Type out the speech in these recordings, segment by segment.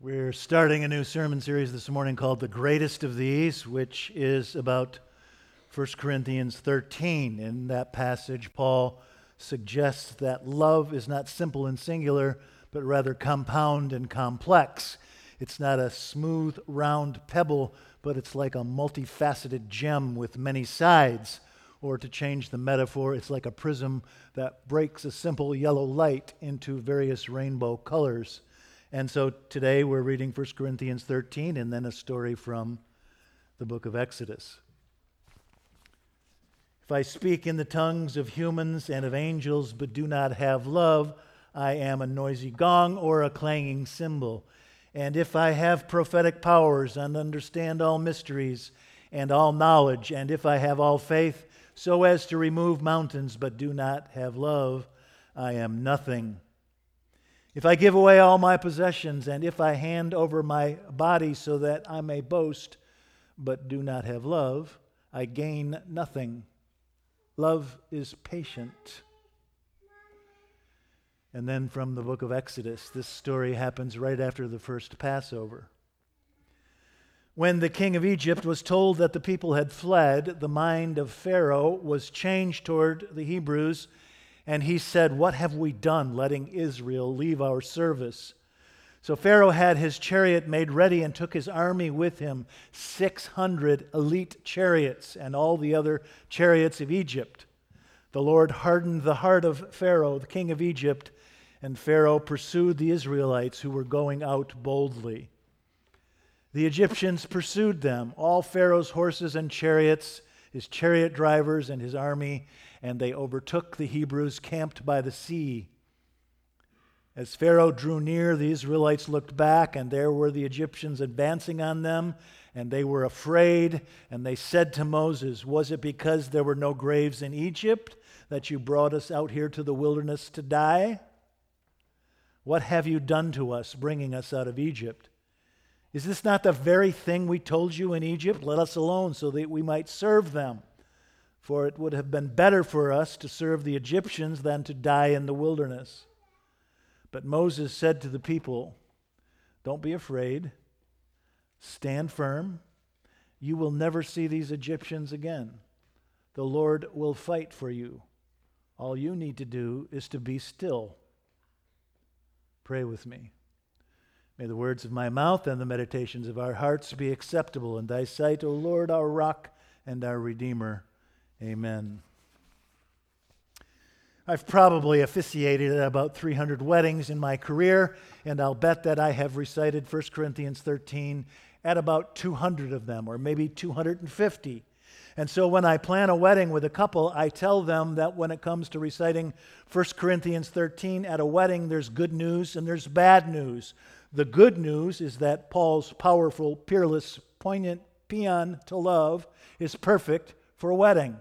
We're starting a new sermon series this morning called The Greatest of These, which is about 1 Corinthians 13. In that passage, Paul suggests that love is not simple and singular, but rather compound and complex. It's not a smooth, round pebble, but it's like a multifaceted gem with many sides. Or to change the metaphor, it's like a prism that breaks a simple yellow light into various rainbow colors. And so today we're reading 1 Corinthians 13 and then a story from the book of Exodus. If I speak in the tongues of humans and of angels but do not have love, I am a noisy gong or a clanging cymbal. And if I have prophetic powers and understand all mysteries and all knowledge, and if I have all faith so as to remove mountains but do not have love, I am nothing. If I give away all my possessions, and if I hand over my body so that I may boast, but do not have love, I gain nothing. Love is patient. And then from the book of Exodus, this story happens right after the first Passover. When the king of Egypt was told that the people had fled, the mind of Pharaoh was changed toward the Hebrews and he said, What have we done letting Israel leave our service? So Pharaoh had his chariot made ready and took his army with him 600 elite chariots and all the other chariots of Egypt. The Lord hardened the heart of Pharaoh, the king of Egypt, and Pharaoh pursued the Israelites who were going out boldly. The Egyptians pursued them, all Pharaoh's horses and chariots, his chariot drivers and his army, and they overtook the Hebrews camped by the sea. As Pharaoh drew near, the Israelites looked back, and there were the Egyptians advancing on them, and they were afraid. And they said to Moses, Was it because there were no graves in Egypt that you brought us out here to the wilderness to die? What have you done to us, bringing us out of Egypt? Is this not the very thing we told you in Egypt? Let us alone so that we might serve them. For it would have been better for us to serve the Egyptians than to die in the wilderness. But Moses said to the people, Don't be afraid, stand firm. You will never see these Egyptians again. The Lord will fight for you. All you need to do is to be still. Pray with me. May the words of my mouth and the meditations of our hearts be acceptable in thy sight, O Lord, our rock and our redeemer. Amen. I've probably officiated at about 300 weddings in my career, and I'll bet that I have recited 1 Corinthians 13 at about 200 of them, or maybe 250. And so when I plan a wedding with a couple, I tell them that when it comes to reciting 1 Corinthians 13 at a wedding, there's good news and there's bad news. The good news is that Paul's powerful, peerless, poignant paean to love is perfect for a wedding.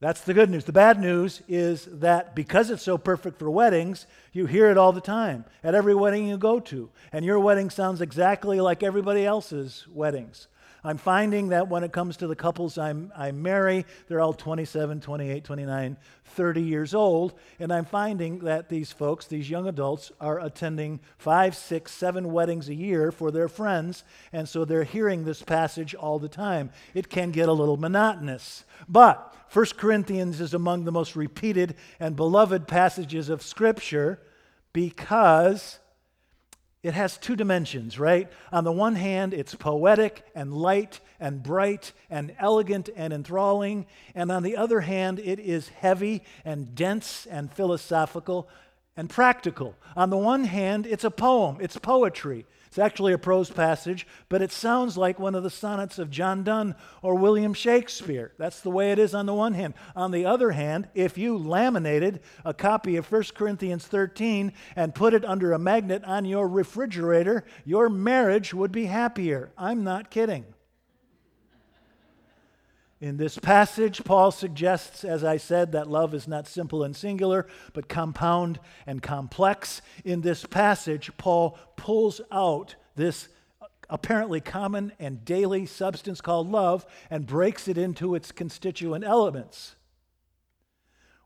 That's the good news. The bad news is that because it's so perfect for weddings, you hear it all the time at every wedding you go to. And your wedding sounds exactly like everybody else's weddings. I'm finding that when it comes to the couples I'm, I marry, they're all 27, 28, 29, 30 years old. And I'm finding that these folks, these young adults, are attending five, six, seven weddings a year for their friends. And so they're hearing this passage all the time. It can get a little monotonous. But 1 Corinthians is among the most repeated and beloved passages of Scripture because it has two dimensions, right? On the one hand, it's poetic and light and bright and elegant and enthralling. And on the other hand, it is heavy and dense and philosophical and practical. On the one hand, it's a poem, it's poetry. It's actually a prose passage, but it sounds like one of the sonnets of John Donne or William Shakespeare. That's the way it is on the one hand. On the other hand, if you laminated a copy of 1 Corinthians 13 and put it under a magnet on your refrigerator, your marriage would be happier. I'm not kidding. In this passage, Paul suggests, as I said, that love is not simple and singular, but compound and complex. In this passage, Paul pulls out this apparently common and daily substance called love and breaks it into its constituent elements.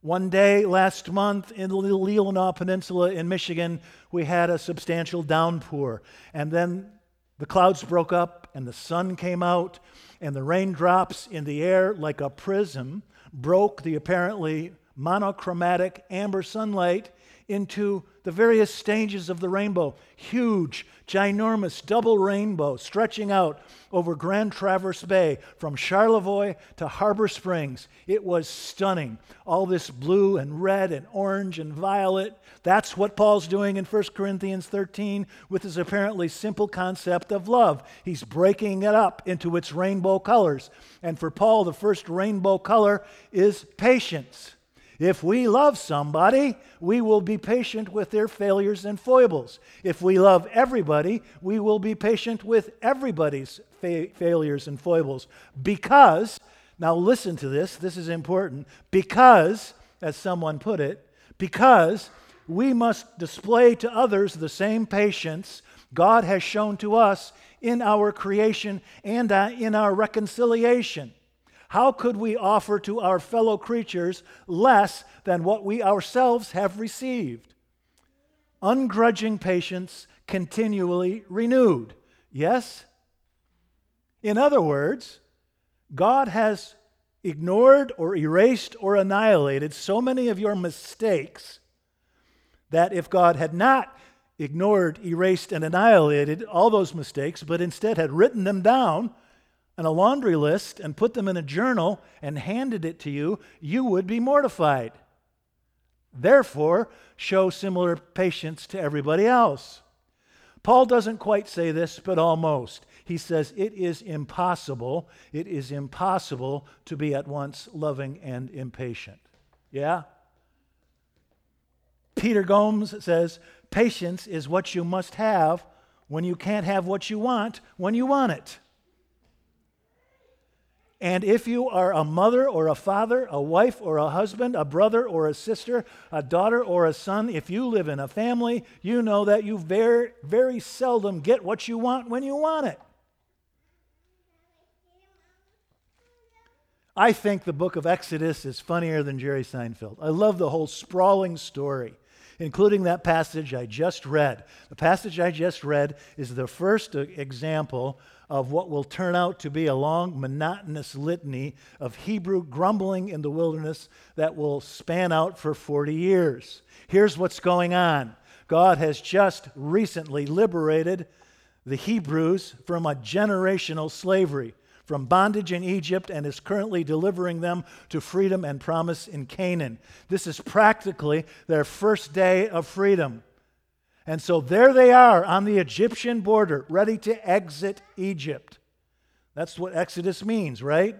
One day last month in the Leelanau Peninsula in Michigan, we had a substantial downpour. And then the clouds broke up and the sun came out, and the raindrops in the air, like a prism, broke the apparently monochromatic amber sunlight into the various stages of the rainbow. Huge, ginormous double rainbow stretching out over Grand Traverse Bay from Charlevoix to Harbor Springs. It was stunning. All this blue and red and orange and violet. That's what Paul's doing in 1 Corinthians 13 with his apparently simple concept of love. He's breaking it up into its rainbow colors. And for Paul, the first rainbow color is patience. If we love somebody, we will be patient with their failures and foibles. If we love everybody, we will be patient with everybody's fa- failures and foibles. Because, now listen to this, this is important. Because, as someone put it, because we must display to others the same patience God has shown to us in our creation and uh, in our reconciliation. How could we offer to our fellow creatures less than what we ourselves have received? Ungrudging patience continually renewed. Yes? In other words, God has ignored or erased or annihilated so many of your mistakes that if God had not ignored, erased, and annihilated all those mistakes, but instead had written them down, and a laundry list and put them in a journal and handed it to you, you would be mortified. Therefore, show similar patience to everybody else. Paul doesn't quite say this, but almost. He says, It is impossible, it is impossible to be at once loving and impatient. Yeah? Peter Gomes says, Patience is what you must have when you can't have what you want when you want it. And if you are a mother or a father, a wife or a husband, a brother or a sister, a daughter or a son, if you live in a family, you know that you very, very seldom get what you want when you want it. I think the book of Exodus is funnier than Jerry Seinfeld. I love the whole sprawling story, including that passage I just read. The passage I just read is the first example of what will turn out to be a long, monotonous litany of Hebrew grumbling in the wilderness that will span out for 40 years. Here's what's going on God has just recently liberated the Hebrews from a generational slavery, from bondage in Egypt, and is currently delivering them to freedom and promise in Canaan. This is practically their first day of freedom. And so there they are on the Egyptian border, ready to exit Egypt. That's what Exodus means, right?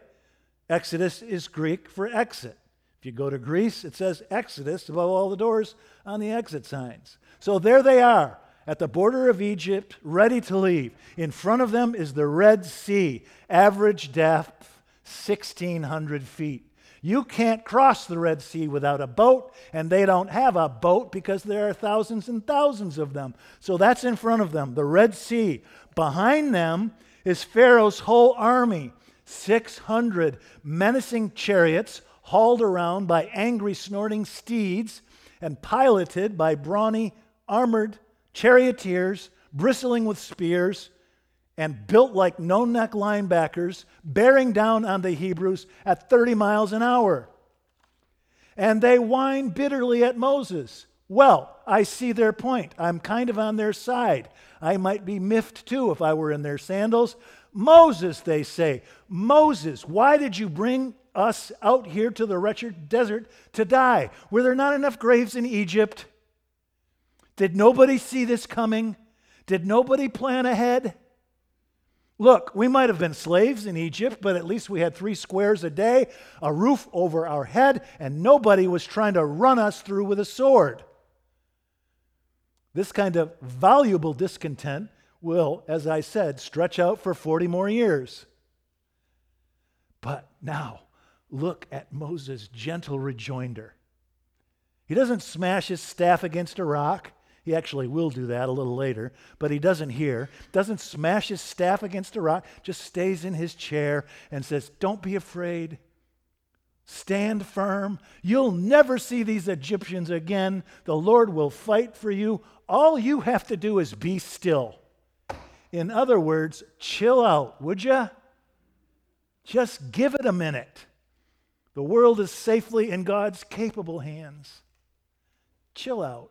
Exodus is Greek for exit. If you go to Greece, it says Exodus above all the doors on the exit signs. So there they are at the border of Egypt, ready to leave. In front of them is the Red Sea, average depth 1,600 feet. You can't cross the Red Sea without a boat, and they don't have a boat because there are thousands and thousands of them. So that's in front of them, the Red Sea. Behind them is Pharaoh's whole army 600 menacing chariots hauled around by angry, snorting steeds and piloted by brawny, armored charioteers bristling with spears and built like no neck linebackers, bearing down on the Hebrews at 30 miles an hour. And they whine bitterly at Moses. Well, I see their point. I'm kind of on their side. I might be miffed too if I were in their sandals. Moses, they say, Moses, why did you bring us out here to the wretched desert to die? Were there not enough graves in Egypt? Did nobody see this coming? Did nobody plan ahead? Look, we might have been slaves in Egypt, but at least we had three squares a day, a roof over our head, and nobody was trying to run us through with a sword. This kind of valuable discontent will, as I said, stretch out for 40 more years. But now, look at Moses' gentle rejoinder. He doesn't smash his staff against a rock. He actually will do that a little later, but he doesn't here. Doesn't smash his staff against a rock, just stays in his chair and says, Don't be afraid. Stand firm. You'll never see these Egyptians again. The Lord will fight for you. All you have to do is be still. In other words, chill out, would you? Just give it a minute. The world is safely in God's capable hands. Chill out.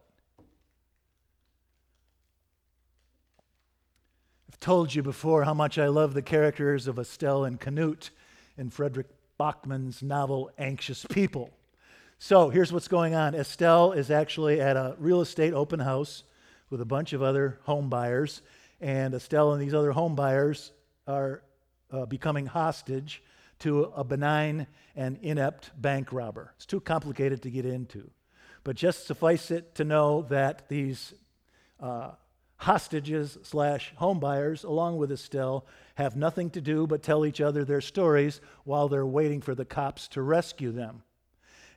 I've told you before how much I love the characters of Estelle and Knut in Fredrik Backman's novel Anxious People. So here's what's going on Estelle is actually at a real estate open house with a bunch of other home buyers, and Estelle and these other home buyers are uh, becoming hostage to a benign and inept bank robber. It's too complicated to get into. But just suffice it to know that these uh, hostages slash homebuyers, along with Estelle, have nothing to do but tell each other their stories while they're waiting for the cops to rescue them.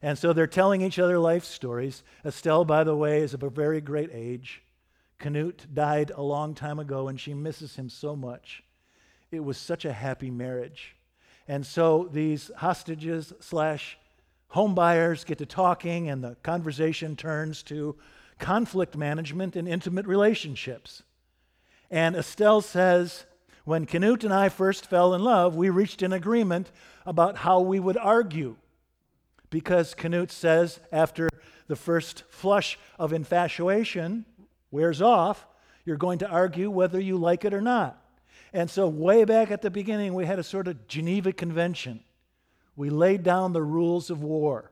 And so they're telling each other life stories. Estelle, by the way, is of a very great age. Knut died a long time ago, and she misses him so much. It was such a happy marriage. And so these hostages slash homebuyers get to talking, and the conversation turns to conflict management in intimate relationships. And Estelle says, When Knut and I first fell in love, we reached an agreement about how we would argue. Because Knut says, after the first flush of infatuation wears off, you're going to argue whether you like it or not. And so, way back at the beginning, we had a sort of Geneva Convention. We laid down the rules of war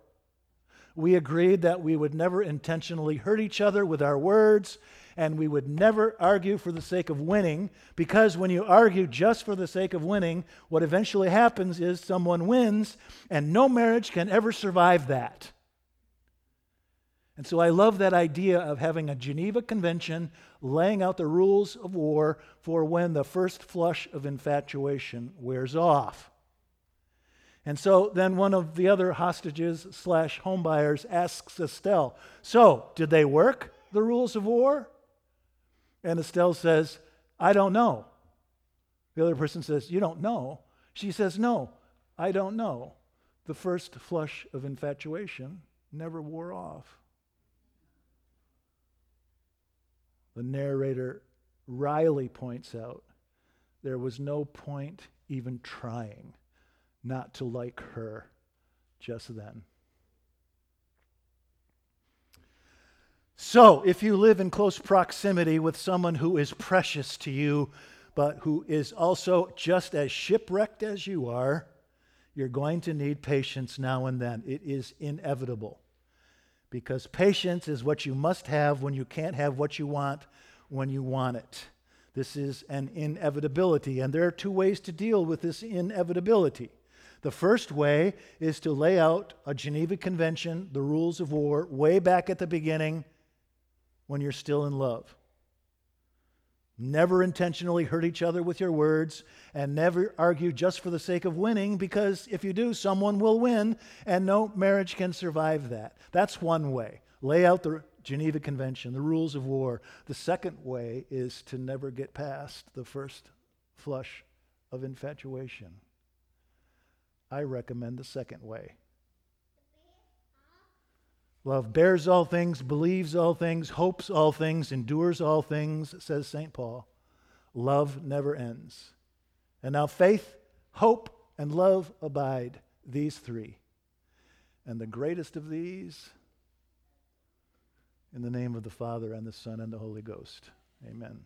we agreed that we would never intentionally hurt each other with our words, and we would never argue for the sake of winning, because when you argue just for the sake of winning, what eventually happens is someone wins, and no marriage can ever survive that. And so I love that idea of having a Geneva Convention laying out the rules of war for when the first flush of infatuation wears off. And so then one of the other hostages slash homebuyers asks Estelle, So, did they work, the rules of war? And Estelle says, I don't know. The other person says, You don't know. She says, No, I don't know. The first flush of infatuation never wore off. The narrator Riley points out there was no point even trying not to like her just then. So, if you live in close proximity with someone who is precious to you, but who is also just as shipwrecked as you are, you're going to need patience now and then. It is inevitable. Because patience is what you must have when you can't have what you want when you want it. This is an inevitability, and there are two ways to deal with this inevitability. The first way is to lay out a Geneva Convention, the rules of war, way back at the beginning when you're still in love. Never intentionally hurt each other with your words, and never argue just for the sake of winning, because if you do, someone will win, and no marriage can survive that. That's one way. Lay out the Geneva Convention, the rules of war. The second way is to never get past the first flush of infatuation. I recommend the second way. Love bears all things, believes all things, hopes all things, endures all things, says St. Paul. Love never ends. And now faith, hope, and love abide, these three. And the greatest of these, in the name of the Father, and the Son, and the Holy Ghost. Amen.